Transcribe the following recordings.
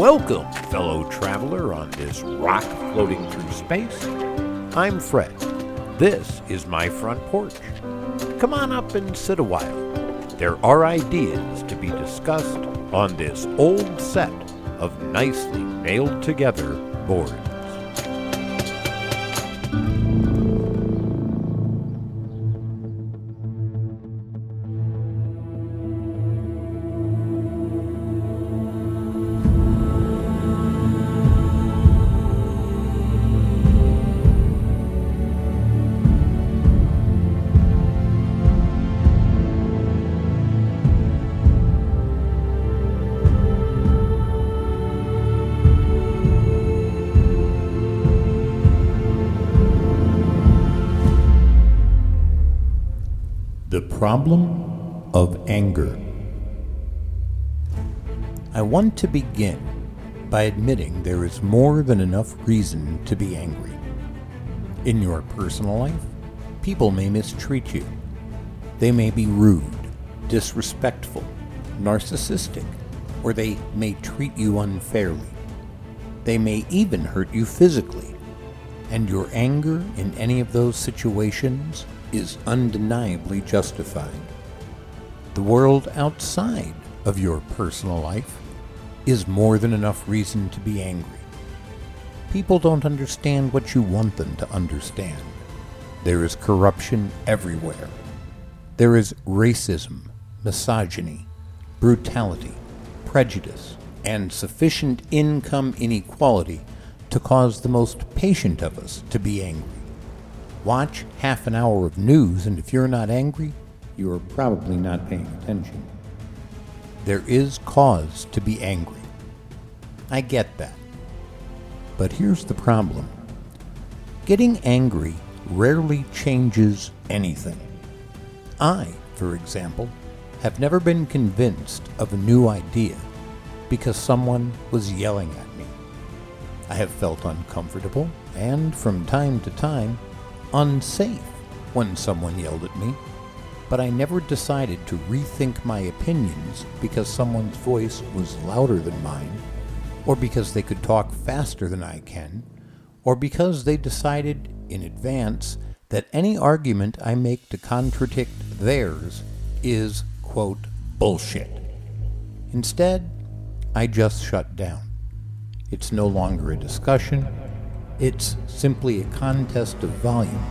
Welcome, fellow traveler on this rock floating through space. I'm Fred. This is my front porch. Come on up and sit a while. There are ideas to be discussed on this old set of nicely nailed together boards. Problem of anger. I want to begin by admitting there is more than enough reason to be angry. In your personal life, people may mistreat you. They may be rude, disrespectful, narcissistic, or they may treat you unfairly. They may even hurt you physically. And your anger in any of those situations is undeniably justified. The world outside of your personal life is more than enough reason to be angry. People don't understand what you want them to understand. There is corruption everywhere. There is racism, misogyny, brutality, prejudice, and sufficient income inequality to cause the most patient of us to be angry. Watch half an hour of news, and if you're not angry, you are probably not paying attention. There is cause to be angry. I get that. But here's the problem getting angry rarely changes anything. I, for example, have never been convinced of a new idea because someone was yelling at me. I have felt uncomfortable and, from time to time, unsafe when someone yelled at me, but I never decided to rethink my opinions because someone's voice was louder than mine, or because they could talk faster than I can, or because they decided in advance that any argument I make to contradict theirs is, quote, bullshit. Instead, I just shut down. It's no longer a discussion. It's simply a contest of volume,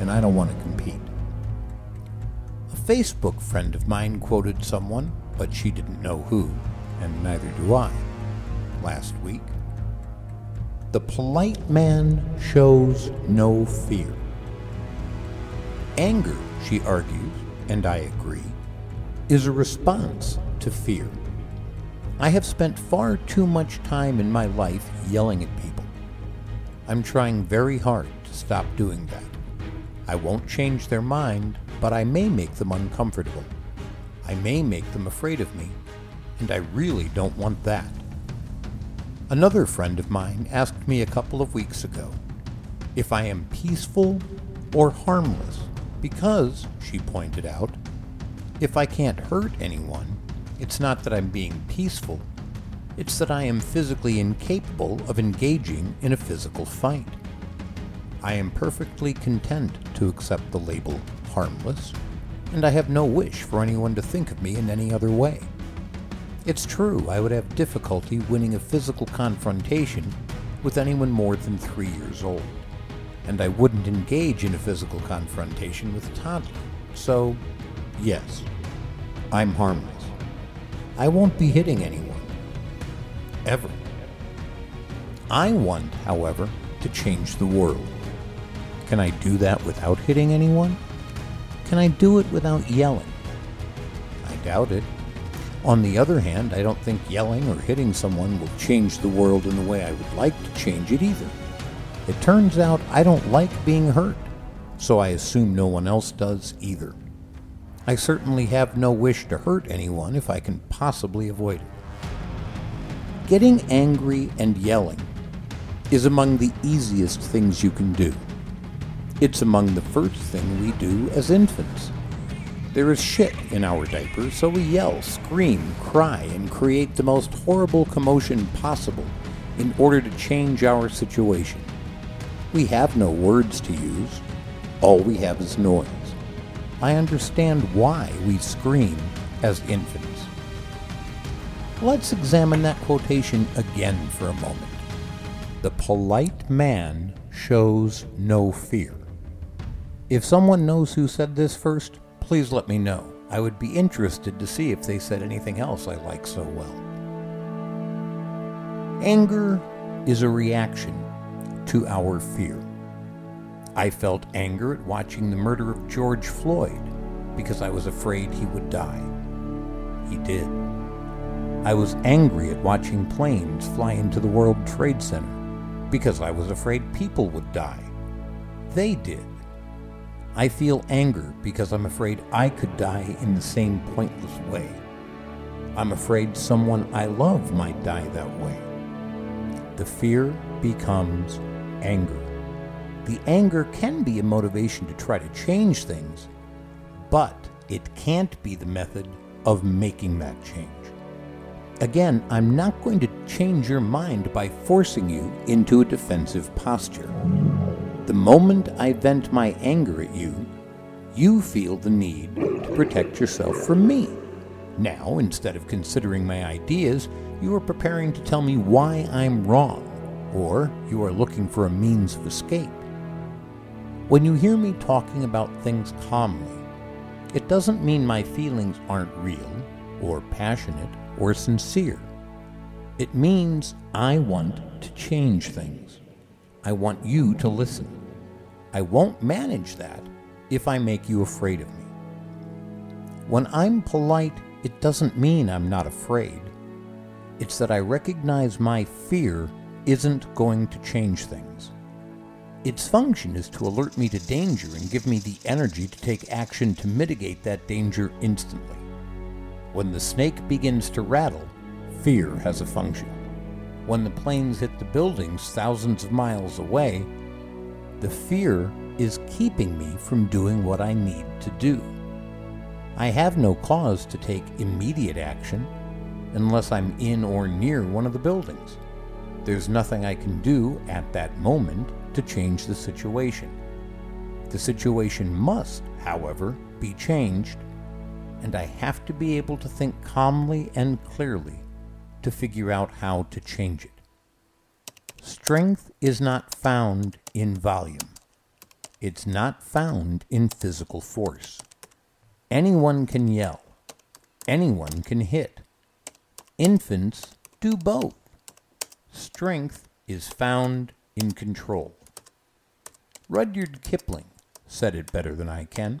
and I don't want to compete. A Facebook friend of mine quoted someone, but she didn't know who, and neither do I, last week. The polite man shows no fear. Anger, she argues, and I agree, is a response to fear. I have spent far too much time in my life yelling at people. I'm trying very hard to stop doing that. I won't change their mind, but I may make them uncomfortable. I may make them afraid of me, and I really don't want that. Another friend of mine asked me a couple of weeks ago if I am peaceful or harmless because, she pointed out, if I can't hurt anyone, it's not that I'm being peaceful, it's that I am physically incapable of engaging in a physical fight. I am perfectly content to accept the label harmless, and I have no wish for anyone to think of me in any other way. It's true, I would have difficulty winning a physical confrontation with anyone more than three years old, and I wouldn't engage in a physical confrontation with a toddler. So, yes, I'm harmless. I won't be hitting anyone. Ever. I want, however, to change the world. Can I do that without hitting anyone? Can I do it without yelling? I doubt it. On the other hand, I don't think yelling or hitting someone will change the world in the way I would like to change it either. It turns out I don't like being hurt, so I assume no one else does either. I certainly have no wish to hurt anyone if I can possibly avoid it. Getting angry and yelling is among the easiest things you can do. It's among the first thing we do as infants. There is shit in our diapers, so we yell, scream, cry, and create the most horrible commotion possible in order to change our situation. We have no words to use. All we have is noise. I understand why we scream as infants. Let's examine that quotation again for a moment. The polite man shows no fear. If someone knows who said this first, please let me know. I would be interested to see if they said anything else I like so well. Anger is a reaction to our fear. I felt anger at watching the murder of George Floyd because I was afraid he would die. He did. I was angry at watching planes fly into the World Trade Center because I was afraid people would die. They did. I feel anger because I'm afraid I could die in the same pointless way. I'm afraid someone I love might die that way. The fear becomes anger. The anger can be a motivation to try to change things, but it can't be the method of making that change. Again, I'm not going to change your mind by forcing you into a defensive posture. The moment I vent my anger at you, you feel the need to protect yourself from me. Now, instead of considering my ideas, you are preparing to tell me why I'm wrong, or you are looking for a means of escape. When you hear me talking about things calmly, it doesn't mean my feelings aren't real, or passionate, or sincere. It means I want to change things. I want you to listen. I won't manage that if I make you afraid of me. When I'm polite, it doesn't mean I'm not afraid. It's that I recognize my fear isn't going to change things. Its function is to alert me to danger and give me the energy to take action to mitigate that danger instantly. When the snake begins to rattle, fear has a function. When the planes hit the buildings thousands of miles away, the fear is keeping me from doing what I need to do. I have no cause to take immediate action unless I'm in or near one of the buildings. There's nothing I can do at that moment to change the situation. The situation must, however, be changed and I have to be able to think calmly and clearly to figure out how to change it. Strength is not found in volume. It's not found in physical force. Anyone can yell. Anyone can hit. Infants do both. Strength is found in control. Rudyard Kipling said it better than I can.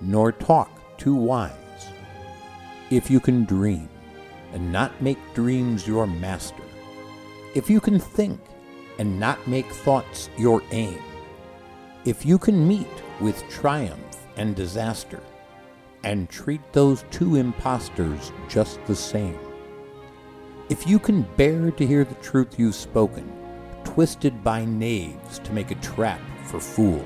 nor talk too wise. If you can dream and not make dreams your master, if you can think and not make thoughts your aim, if you can meet with triumph and disaster and treat those two impostors just the same, if you can bear to hear the truth you've spoken, twisted by knaves to make a trap for fools,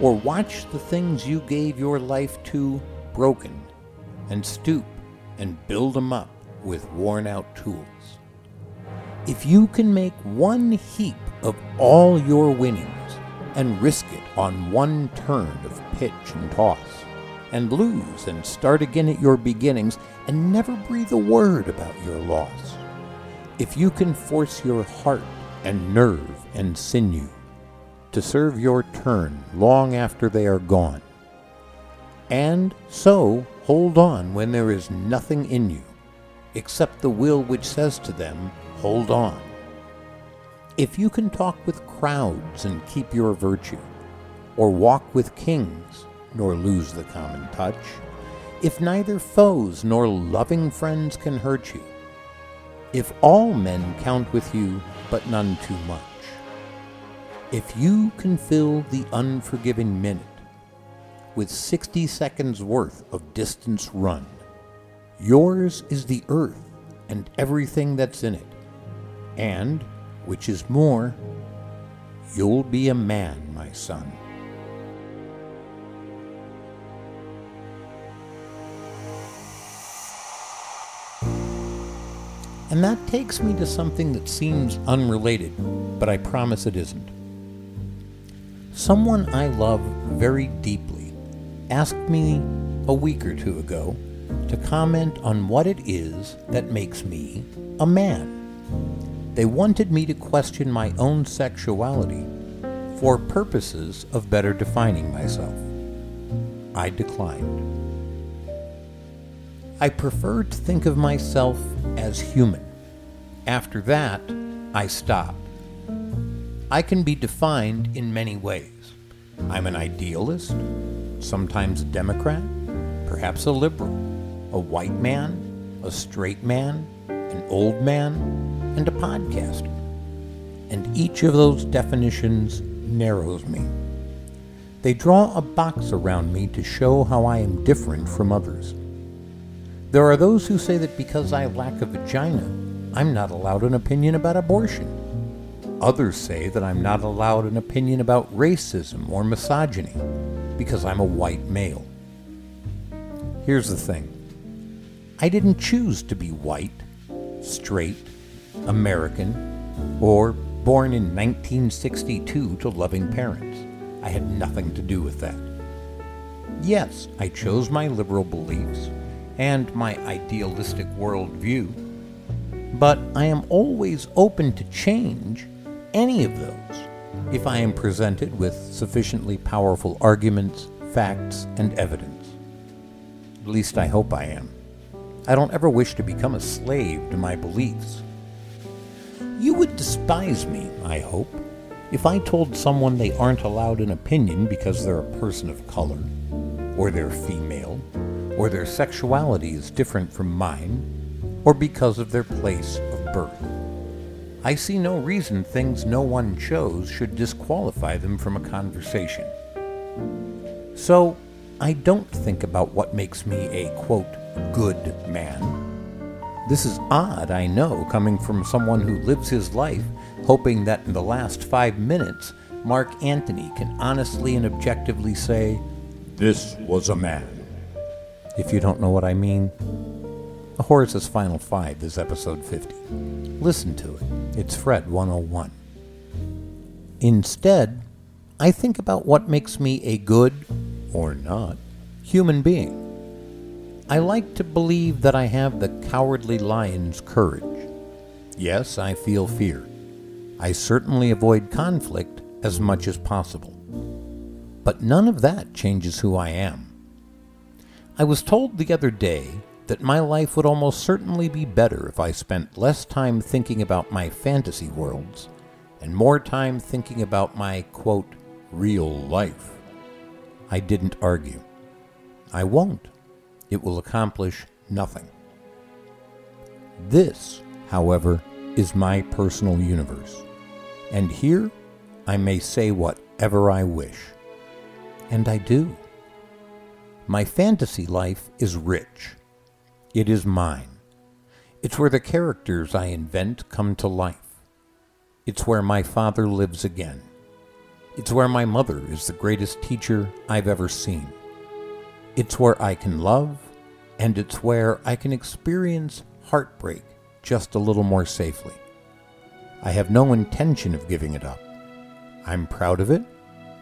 or watch the things you gave your life to broken and stoop and build them up with worn out tools. If you can make one heap of all your winnings and risk it on one turn of pitch and toss, and lose and start again at your beginnings and never breathe a word about your loss, if you can force your heart and nerve and sinew to serve your turn long after they are gone. And so hold on when there is nothing in you, except the will which says to them, Hold on. If you can talk with crowds and keep your virtue, or walk with kings, nor lose the common touch, if neither foes nor loving friends can hurt you, if all men count with you, but none too much, if you can fill the unforgiving minute with 60 seconds worth of distance run, yours is the earth and everything that's in it. And, which is more, you'll be a man, my son. And that takes me to something that seems unrelated, but I promise it isn't. Someone I love very deeply asked me a week or two ago to comment on what it is that makes me a man. They wanted me to question my own sexuality for purposes of better defining myself. I declined. I prefer to think of myself as human. After that, I stop. I can be defined in many ways. I'm an idealist, sometimes a Democrat, perhaps a liberal, a white man, a straight man, an old man, and a podcaster. And each of those definitions narrows me. They draw a box around me to show how I am different from others. There are those who say that because I lack a vagina, I'm not allowed an opinion about abortion. Others say that I'm not allowed an opinion about racism or misogyny because I'm a white male. Here's the thing I didn't choose to be white, straight, American, or born in 1962 to loving parents. I had nothing to do with that. Yes, I chose my liberal beliefs and my idealistic worldview, but I am always open to change any of those if I am presented with sufficiently powerful arguments, facts, and evidence. At least I hope I am. I don't ever wish to become a slave to my beliefs. You would despise me, I hope, if I told someone they aren't allowed an opinion because they're a person of color, or they're female, or their sexuality is different from mine, or because of their place of birth. I see no reason things no one chose should disqualify them from a conversation. So, I don't think about what makes me a, quote, good man. This is odd, I know, coming from someone who lives his life hoping that in the last five minutes, Mark Antony can honestly and objectively say, This was a man. If you don't know what I mean, A Horace's Final Five is episode 50. Listen to it. It's Fred 101. Instead, I think about what makes me a good, or not, human being. I like to believe that I have the cowardly lion's courage. Yes, I feel fear. I certainly avoid conflict as much as possible. But none of that changes who I am. I was told the other day that my life would almost certainly be better if I spent less time thinking about my fantasy worlds and more time thinking about my, quote, real life. I didn't argue. I won't. It will accomplish nothing. This, however, is my personal universe, and here I may say whatever I wish. And I do. My fantasy life is rich. It is mine. It's where the characters I invent come to life. It's where my father lives again. It's where my mother is the greatest teacher I've ever seen. It's where I can love, and it's where I can experience heartbreak just a little more safely. I have no intention of giving it up. I'm proud of it,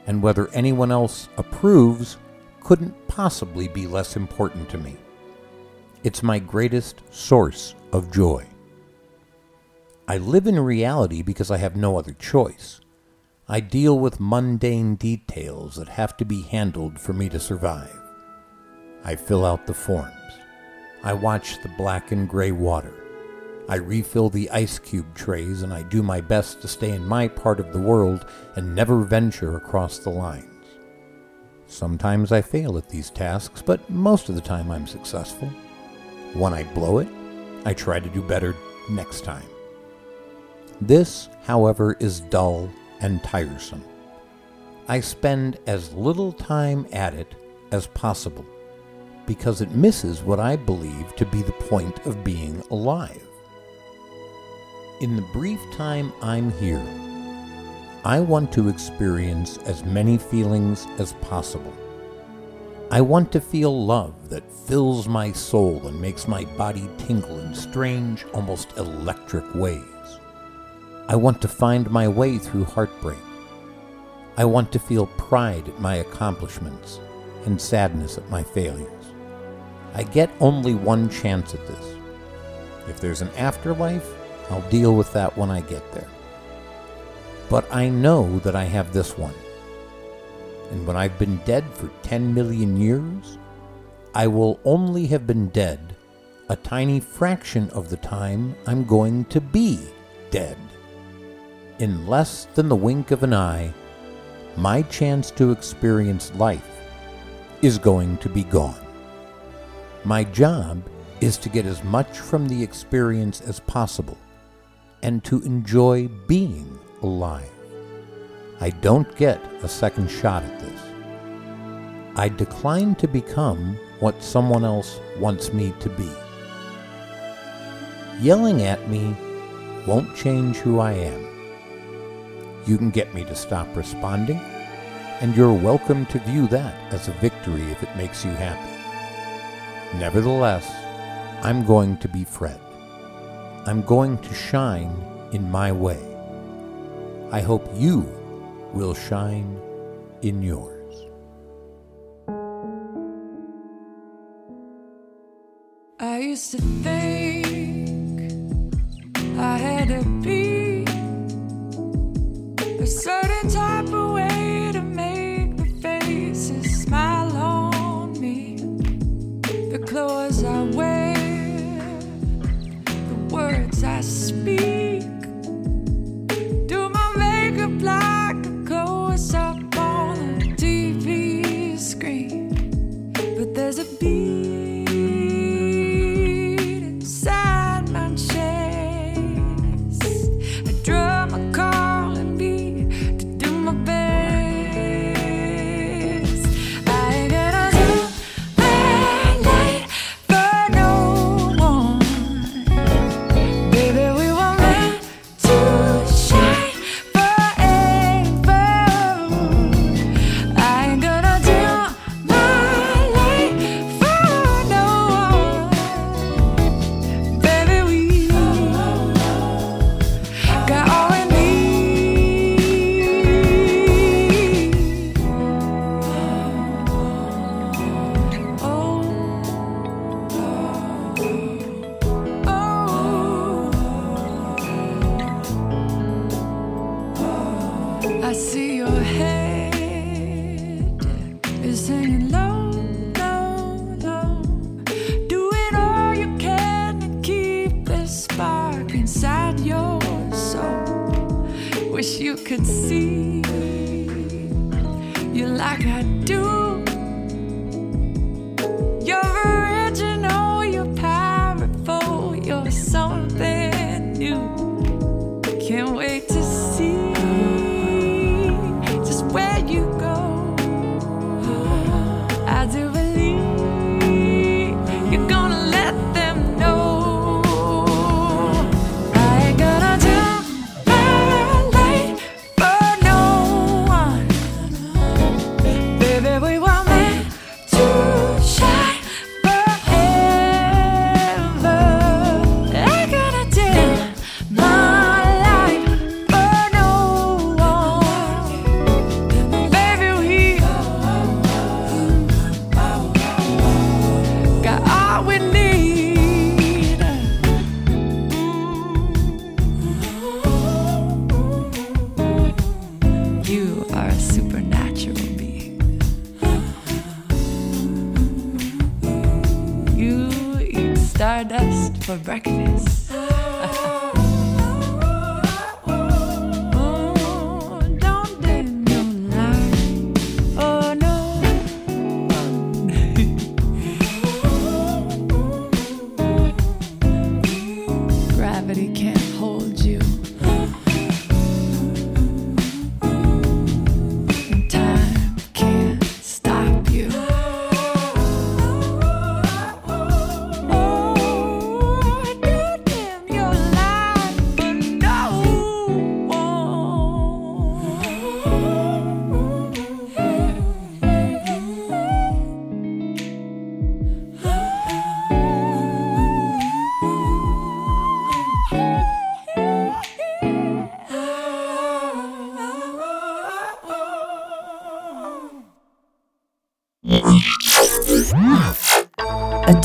and whether anyone else approves couldn't possibly be less important to me. It's my greatest source of joy. I live in reality because I have no other choice. I deal with mundane details that have to be handled for me to survive. I fill out the forms. I watch the black and gray water. I refill the ice cube trays and I do my best to stay in my part of the world and never venture across the lines. Sometimes I fail at these tasks, but most of the time I'm successful. When I blow it, I try to do better next time. This, however, is dull and tiresome. I spend as little time at it as possible because it misses what I believe to be the point of being alive. In the brief time I'm here, I want to experience as many feelings as possible. I want to feel love that fills my soul and makes my body tingle in strange, almost electric ways. I want to find my way through heartbreak. I want to feel pride at my accomplishments and sadness at my failures. I get only one chance at this. If there's an afterlife, I'll deal with that when I get there. But I know that I have this one. And when I've been dead for 10 million years, I will only have been dead a tiny fraction of the time I'm going to be dead. In less than the wink of an eye, my chance to experience life is going to be gone. My job is to get as much from the experience as possible and to enjoy being alive. I don't get a second shot at this. I decline to become what someone else wants me to be. Yelling at me won't change who I am. You can get me to stop responding, and you're welcome to view that as a victory if it makes you happy. Nevertheless, I'm going to be Fred. I'm going to shine in my way. I hope you will shine in yours. I used to think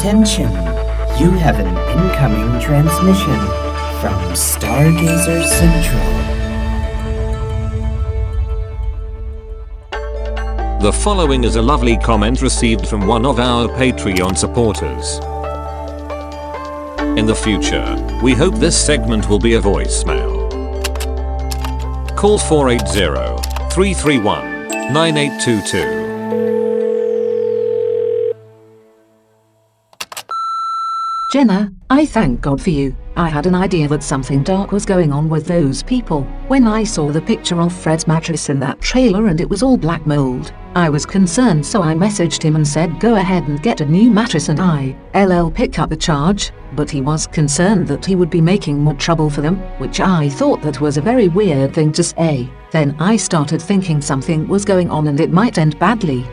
Attention, you have an incoming transmission from Stargazer Central. The following is a lovely comment received from one of our Patreon supporters. In the future, we hope this segment will be a voicemail. Call 480 331 9822. Jenna, I thank God for you. I had an idea that something dark was going on with those people. When I saw the picture of Fred's mattress in that trailer and it was all black mold, I was concerned so I messaged him and said go ahead and get a new mattress and I, LL pick up the charge, but he was concerned that he would be making more trouble for them, which I thought that was a very weird thing to say. Then I started thinking something was going on and it might end badly.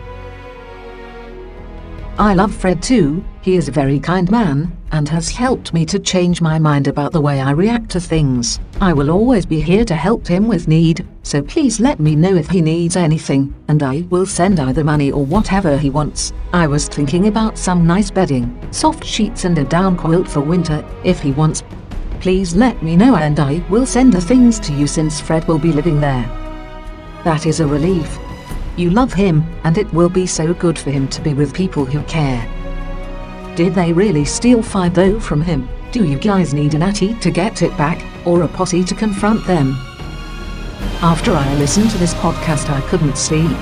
I love Fred too, he is a very kind man, and has helped me to change my mind about the way I react to things. I will always be here to help him with need, so please let me know if he needs anything, and I will send either money or whatever he wants. I was thinking about some nice bedding, soft sheets and a down quilt for winter, if he wants. Please let me know and I will send the things to you since Fred will be living there. That is a relief. You love him, and it will be so good for him to be with people who care. Did they really steal Fido from him? Do you guys need an Atty to get it back, or a posse to confront them? After I listened to this podcast, I couldn't sleep.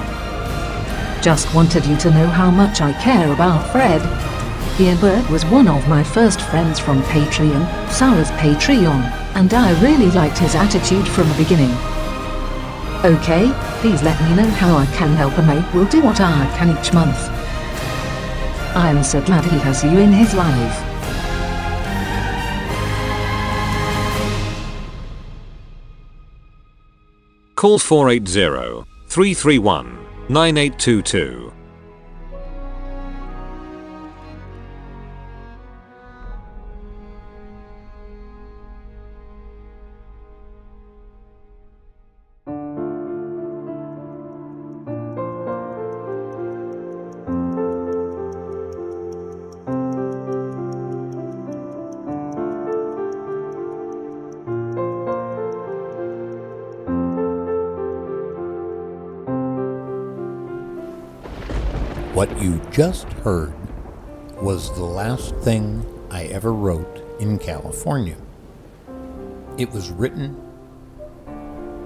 Just wanted you to know how much I care about Fred. Ian Bird was one of my first friends from Patreon, Sarah's Patreon, and I really liked his attitude from the beginning. Okay, please let me know how I can help and I will do what I can each month. I am so glad he has you in his life. Call 480 331 9822. Just heard was the last thing I ever wrote in California. It was written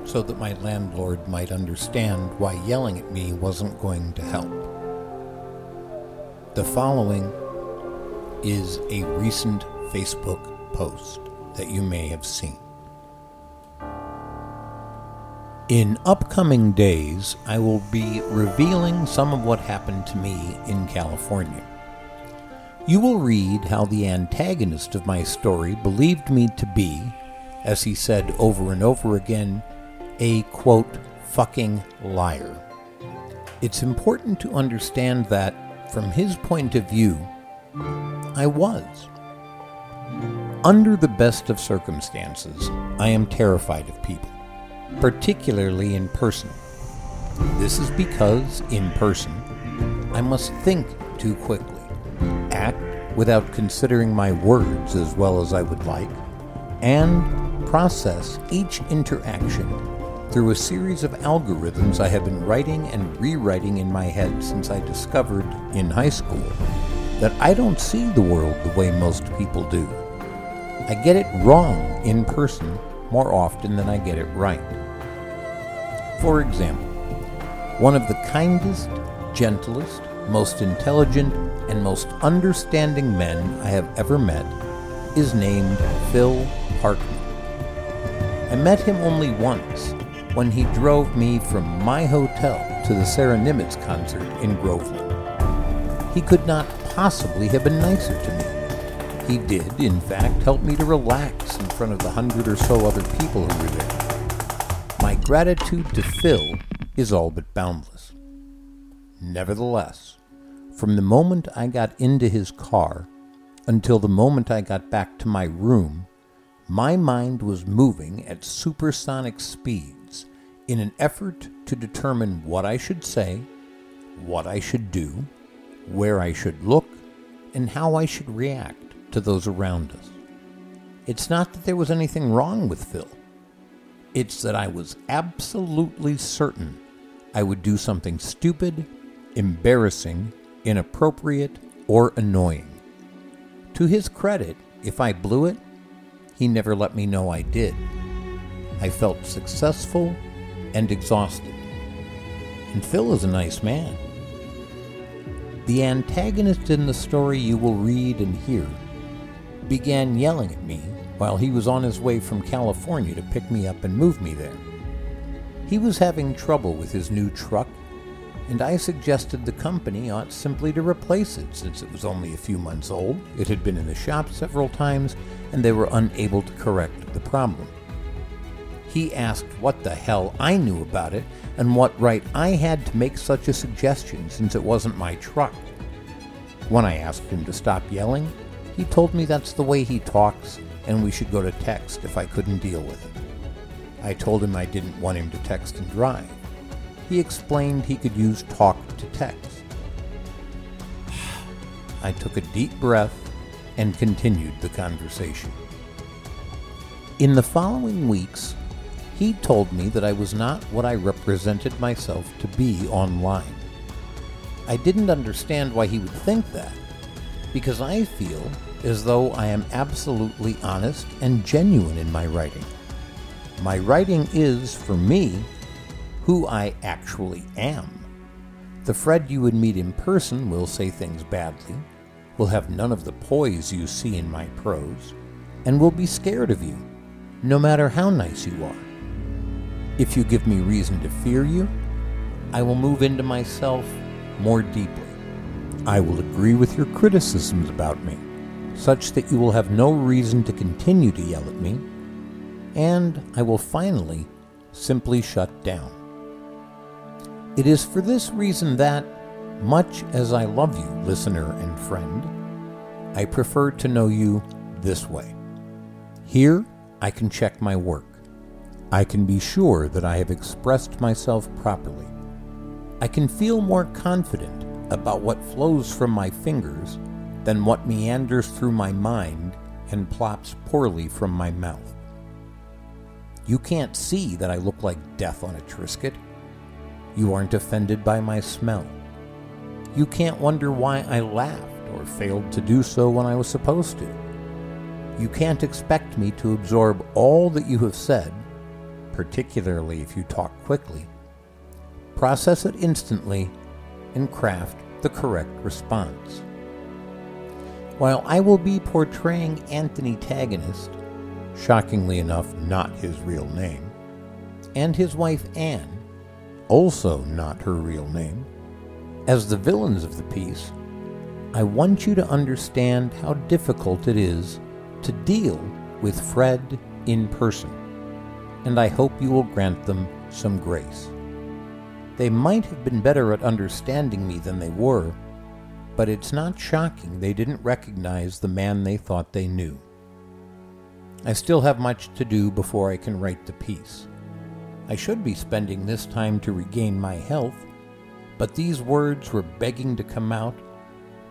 so that my landlord might understand why yelling at me wasn't going to help. The following is a recent Facebook post that you may have seen. In upcoming days, I will be revealing some of what happened to me in California. You will read how the antagonist of my story believed me to be, as he said over and over again, a quote, fucking liar. It's important to understand that, from his point of view, I was. Under the best of circumstances, I am terrified of people particularly in person. This is because, in person, I must think too quickly, act without considering my words as well as I would like, and process each interaction through a series of algorithms I have been writing and rewriting in my head since I discovered in high school that I don't see the world the way most people do. I get it wrong in person more often than I get it right. For example, one of the kindest, gentlest, most intelligent, and most understanding men I have ever met is named Phil Parkman. I met him only once when he drove me from my hotel to the Sarah Nimitz concert in Groveland. He could not possibly have been nicer to me. He did, in fact, help me to relax in front of the hundred or so other people who were there. My gratitude to Phil is all but boundless. Nevertheless, from the moment I got into his car until the moment I got back to my room, my mind was moving at supersonic speeds in an effort to determine what I should say, what I should do, where I should look, and how I should react to those around us. It's not that there was anything wrong with Phil. It's that I was absolutely certain I would do something stupid, embarrassing, inappropriate, or annoying. To his credit, if I blew it, he never let me know I did. I felt successful and exhausted. And Phil is a nice man. The antagonist in the story you will read and hear began yelling at me while he was on his way from California to pick me up and move me there. He was having trouble with his new truck, and I suggested the company ought simply to replace it since it was only a few months old, it had been in the shop several times, and they were unable to correct the problem. He asked what the hell I knew about it and what right I had to make such a suggestion since it wasn't my truck. When I asked him to stop yelling, he told me that's the way he talks and we should go to text if I couldn't deal with it. I told him I didn't want him to text and drive. He explained he could use talk to text. I took a deep breath and continued the conversation. In the following weeks, he told me that I was not what I represented myself to be online. I didn't understand why he would think that, because I feel as though I am absolutely honest and genuine in my writing. My writing is, for me, who I actually am. The Fred you would meet in person will say things badly, will have none of the poise you see in my prose, and will be scared of you, no matter how nice you are. If you give me reason to fear you, I will move into myself more deeply. I will agree with your criticisms about me, such that you will have no reason to continue to yell at me, and I will finally simply shut down. It is for this reason that, much as I love you, listener and friend, I prefer to know you this way. Here, I can check my work. I can be sure that I have expressed myself properly. I can feel more confident about what flows from my fingers than what meanders through my mind and plops poorly from my mouth. You can't see that I look like death on a Triscuit. You aren't offended by my smell. You can't wonder why I laughed or failed to do so when I was supposed to. You can't expect me to absorb all that you have said, particularly if you talk quickly, process it instantly, and craft the correct response. While I will be portraying Anthony Tagonist, shockingly enough, not his real name, and his wife Anne, also not her real name, as the villains of the piece, I want you to understand how difficult it is to deal with Fred in person, and I hope you will grant them some grace. They might have been better at understanding me than they were, but it's not shocking they didn't recognize the man they thought they knew. I still have much to do before I can write the piece. I should be spending this time to regain my health, but these words were begging to come out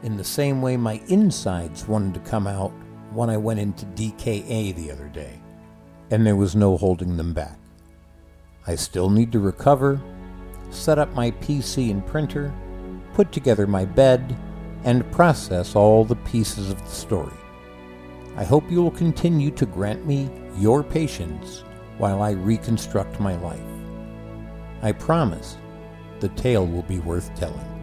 in the same way my insides wanted to come out when I went into DKA the other day, and there was no holding them back. I still need to recover, set up my PC and printer, put together my bed, and process all the pieces of the story. I hope you will continue to grant me your patience while I reconstruct my life. I promise the tale will be worth telling.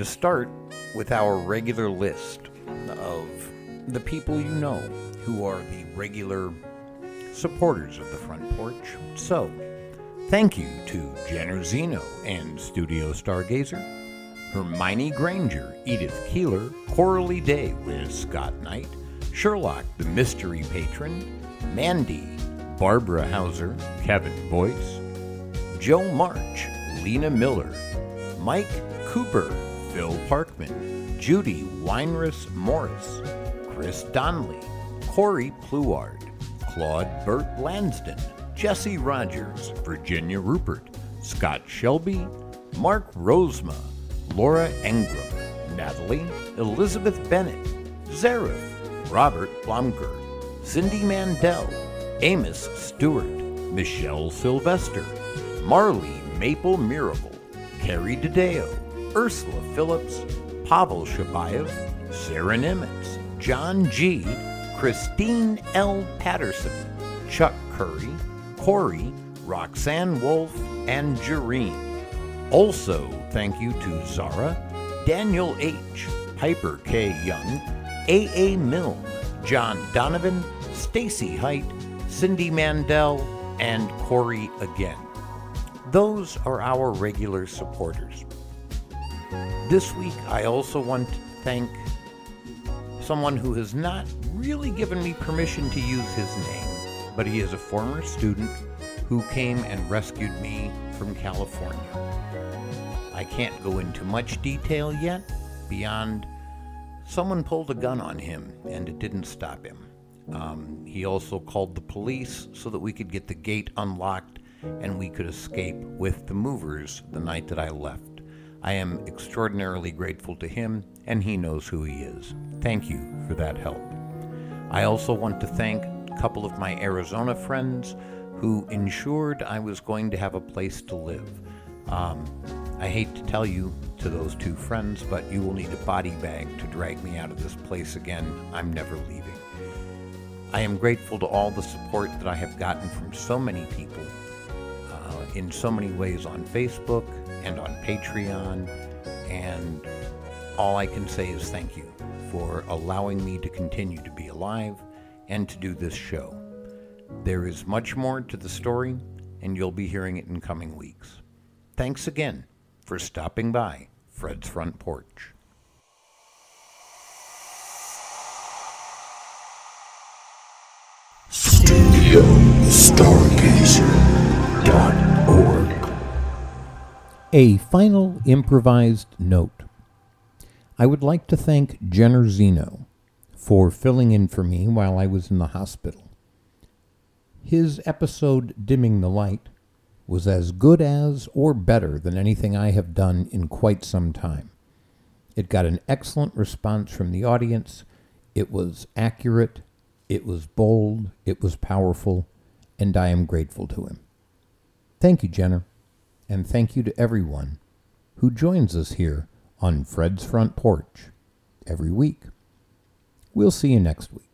To start with our regular list of the people you know who are the regular supporters of the front porch. So, Thank you to Jenner and Studio Stargazer, Hermione Granger, Edith Keeler, Coralie Day with Scott Knight, Sherlock the Mystery Patron, Mandy, Barbara Hauser, Kevin Boyce, Joe March, Lena Miller, Mike Cooper, Phil Parkman, Judy Weinress Morris, Chris Donnelly, Corey Pluard, Claude Burt Lansden, Jesse Rogers, Virginia Rupert, Scott Shelby, Mark Rosema, Laura Engram, Natalie, Elizabeth Bennett, Zareth, Robert Blomker, Cindy Mandel, Amos Stewart, Michelle Sylvester, Marley Maple Miracle, Carrie DeDeo, Ursula Phillips, Pavel Shabayev, Sarah Nimitz, John G., Christine L. Patterson, Chuck Curry, Corey, Roxanne Wolf, and Jareen. Also, thank you to Zara, Daniel H., Piper K. Young, A.A. Milne, John Donovan, Stacy Height, Cindy Mandel, and Corey again. Those are our regular supporters. This week, I also want to thank someone who has not really given me permission to use his name, but he is a former student who came and rescued me from California. I can't go into much detail yet beyond someone pulled a gun on him and it didn't stop him. Um, he also called the police so that we could get the gate unlocked and we could escape with the movers the night that I left. I am extraordinarily grateful to him, and he knows who he is. Thank you for that help. I also want to thank a couple of my Arizona friends who ensured I was going to have a place to live. Um, I hate to tell you to those two friends, but you will need a body bag to drag me out of this place again. I'm never leaving. I am grateful to all the support that I have gotten from so many people uh, in so many ways on Facebook and on Patreon. And all I can say is thank you for allowing me to continue to be alive and to do this show. There is much more to the story, and you'll be hearing it in coming weeks. Thanks again for stopping by Fred's Front Porch. A final improvised note. I would like to thank Jenner Zeno for filling in for me while I was in the hospital. His episode, Dimming the Light, was as good as or better than anything I have done in quite some time. It got an excellent response from the audience. It was accurate, it was bold, it was powerful, and I am grateful to him. Thank you, Jenner, and thank you to everyone who joins us here on Fred's Front Porch every week. We'll see you next week.